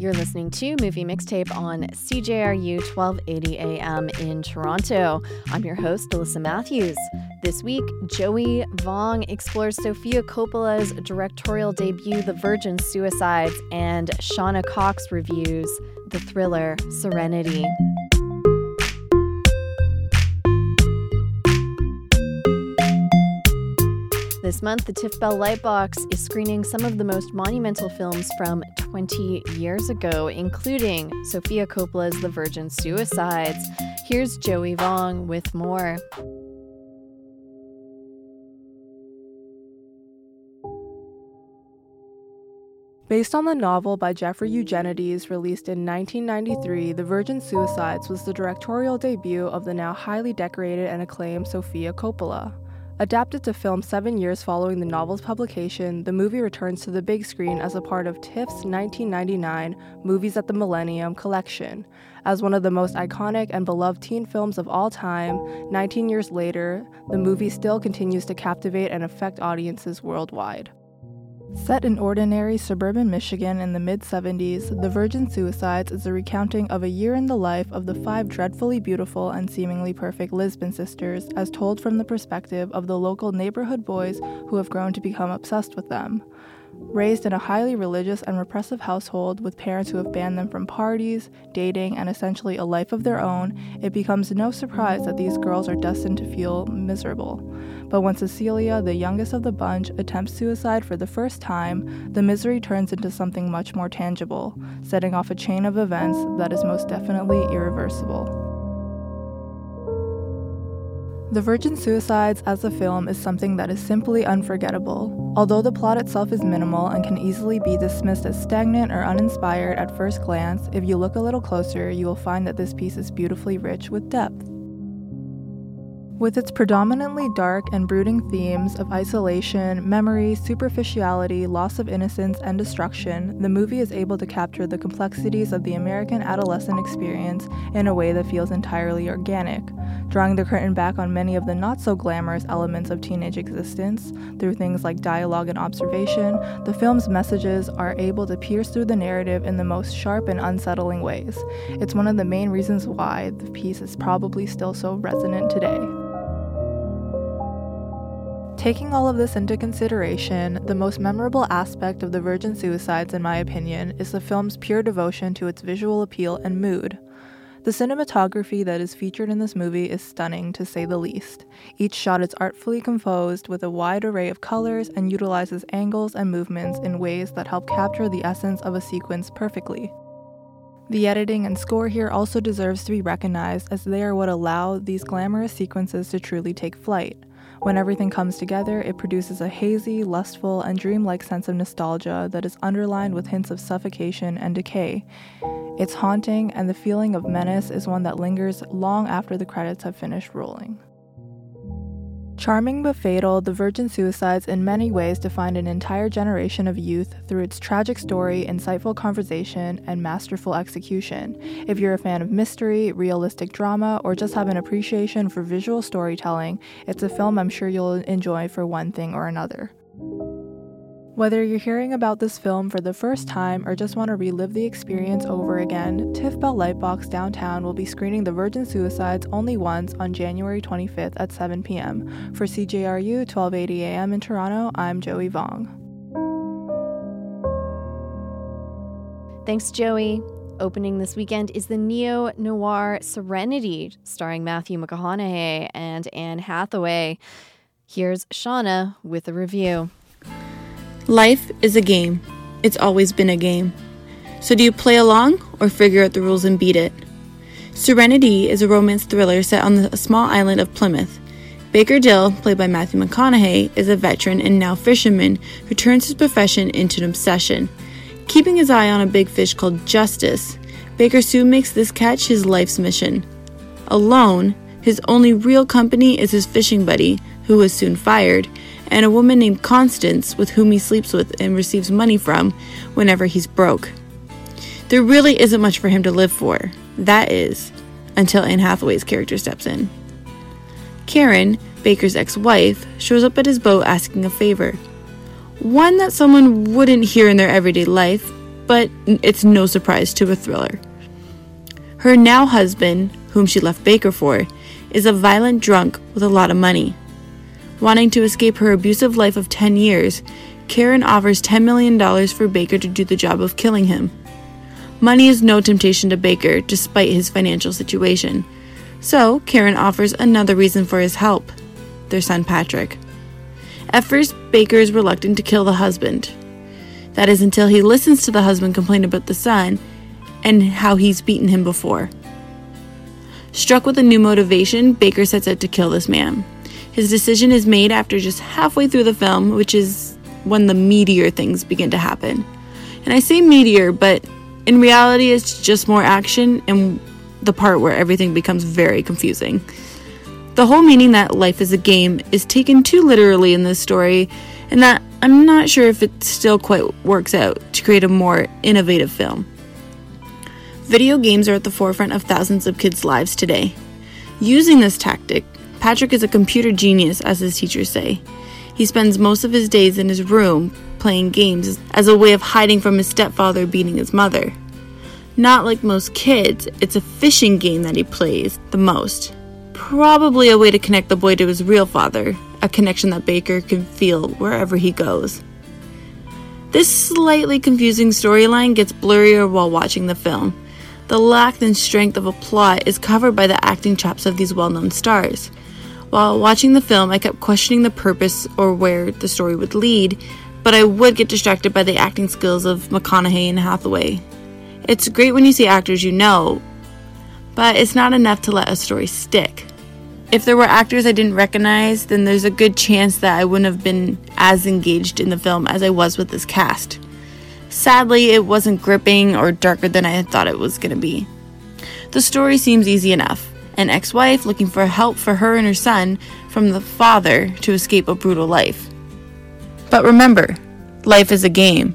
You're listening to Movie Mixtape on CJRU 1280 AM in Toronto. I'm your host, Alyssa Matthews. This week, Joey Vong explores Sofia Coppola's directorial debut, The Virgin Suicides, and Shauna Cox reviews the thriller Serenity. This month, the TIFF Bell Lightbox is screening some of the most monumental films from 20 years ago, including Sofia Coppola's The Virgin Suicides. Here's Joey Vong with more. Based on the novel by Jeffrey Eugenides released in 1993, The Virgin Suicides was the directorial debut of the now highly decorated and acclaimed Sofia Coppola. Adapted to film seven years following the novel's publication, the movie returns to the big screen as a part of TIFF's 1999 Movies at the Millennium collection. As one of the most iconic and beloved teen films of all time, 19 years later, the movie still continues to captivate and affect audiences worldwide. Set in ordinary suburban Michigan in the mid 70s, The Virgin Suicides is a recounting of a year in the life of the five dreadfully beautiful and seemingly perfect Lisbon sisters, as told from the perspective of the local neighborhood boys who have grown to become obsessed with them. Raised in a highly religious and repressive household with parents who have banned them from parties, dating, and essentially a life of their own, it becomes no surprise that these girls are destined to feel miserable. But when Cecilia, the youngest of the bunch, attempts suicide for the first time, the misery turns into something much more tangible, setting off a chain of events that is most definitely irreversible. The Virgin Suicides as a film is something that is simply unforgettable. Although the plot itself is minimal and can easily be dismissed as stagnant or uninspired at first glance, if you look a little closer, you will find that this piece is beautifully rich with depth. With its predominantly dark and brooding themes of isolation, memory, superficiality, loss of innocence, and destruction, the movie is able to capture the complexities of the American adolescent experience in a way that feels entirely organic, drawing the curtain back on many of the not so glamorous elements of teenage existence through things like dialogue and observation. The film's messages are able to pierce through the narrative in the most sharp and unsettling ways. It's one of the main reasons why the piece is probably still so resonant today. Taking all of this into consideration, the most memorable aspect of The Virgin Suicides, in my opinion, is the film's pure devotion to its visual appeal and mood. The cinematography that is featured in this movie is stunning, to say the least. Each shot is artfully composed with a wide array of colors and utilizes angles and movements in ways that help capture the essence of a sequence perfectly. The editing and score here also deserves to be recognized as they are what allow these glamorous sequences to truly take flight. When everything comes together, it produces a hazy, lustful, and dreamlike sense of nostalgia that is underlined with hints of suffocation and decay. It's haunting, and the feeling of menace is one that lingers long after the credits have finished rolling. Charming but fatal, The Virgin Suicides in many ways defined an entire generation of youth through its tragic story, insightful conversation, and masterful execution. If you're a fan of mystery, realistic drama, or just have an appreciation for visual storytelling, it's a film I'm sure you'll enjoy for one thing or another. Whether you're hearing about this film for the first time or just want to relive the experience over again, TIFF Bell Lightbox downtown will be screening The Virgin Suicides only once on January 25th at 7 p.m. For CJRU 1280 AM in Toronto, I'm Joey Vong. Thanks, Joey. Opening this weekend is the neo noir Serenity, starring Matthew McConaughey and Anne Hathaway. Here's Shauna with a review. Life is a game. It's always been a game. So do you play along or figure out the rules and beat it? Serenity is a romance thriller set on the small island of Plymouth. Baker Dill, played by Matthew McConaughey, is a veteran and now fisherman who turns his profession into an obsession. Keeping his eye on a big fish called Justice, Baker soon makes this catch his life's mission. Alone, his only real company is his fishing buddy, who was soon fired, and a woman named Constance with whom he sleeps with and receives money from whenever he's broke. There really isn't much for him to live for. That is, until Anne Hathaway's character steps in. Karen, Baker's ex wife, shows up at his boat asking a favor. One that someone wouldn't hear in their everyday life, but it's no surprise to a thriller. Her now husband, whom she left Baker for, is a violent drunk with a lot of money. Wanting to escape her abusive life of 10 years, Karen offers $10 million for Baker to do the job of killing him. Money is no temptation to Baker, despite his financial situation. So, Karen offers another reason for his help their son Patrick. At first, Baker is reluctant to kill the husband. That is until he listens to the husband complain about the son and how he's beaten him before. Struck with a new motivation, Baker sets out to kill this man. His decision is made after just halfway through the film, which is when the meteor things begin to happen. And I say meteor, but in reality, it's just more action and the part where everything becomes very confusing. The whole meaning that life is a game is taken too literally in this story, and that I'm not sure if it still quite works out to create a more innovative film. Video games are at the forefront of thousands of kids' lives today. Using this tactic, Patrick is a computer genius, as his teachers say. He spends most of his days in his room playing games as a way of hiding from his stepfather beating his mother. Not like most kids, it's a fishing game that he plays the most. Probably a way to connect the boy to his real father, a connection that Baker can feel wherever he goes. This slightly confusing storyline gets blurrier while watching the film. The lack and strength of a plot is covered by the acting chops of these well known stars. While watching the film, I kept questioning the purpose or where the story would lead, but I would get distracted by the acting skills of McConaughey and Hathaway. It's great when you see actors you know, but it's not enough to let a story stick. If there were actors I didn't recognize, then there's a good chance that I wouldn't have been as engaged in the film as I was with this cast. Sadly, it wasn't gripping or darker than I had thought it was going to be. The story seems easy enough an ex wife looking for help for her and her son from the father to escape a brutal life. But remember, life is a game.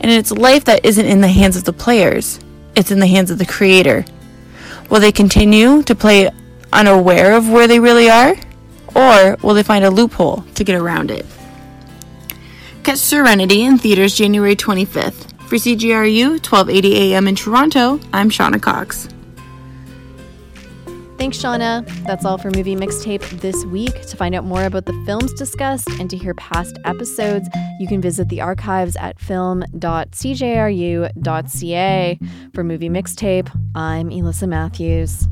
And it's life that isn't in the hands of the players, it's in the hands of the creator. Will they continue to play unaware of where they really are? Or will they find a loophole to get around it? Catch Serenity in theaters January 25th. For CJRU 1280 AM in Toronto, I'm Shauna Cox. Thanks, Shauna. That's all for Movie Mixtape this week. To find out more about the films discussed and to hear past episodes, you can visit the archives at film.cjru.ca. For Movie Mixtape, I'm Elissa Matthews.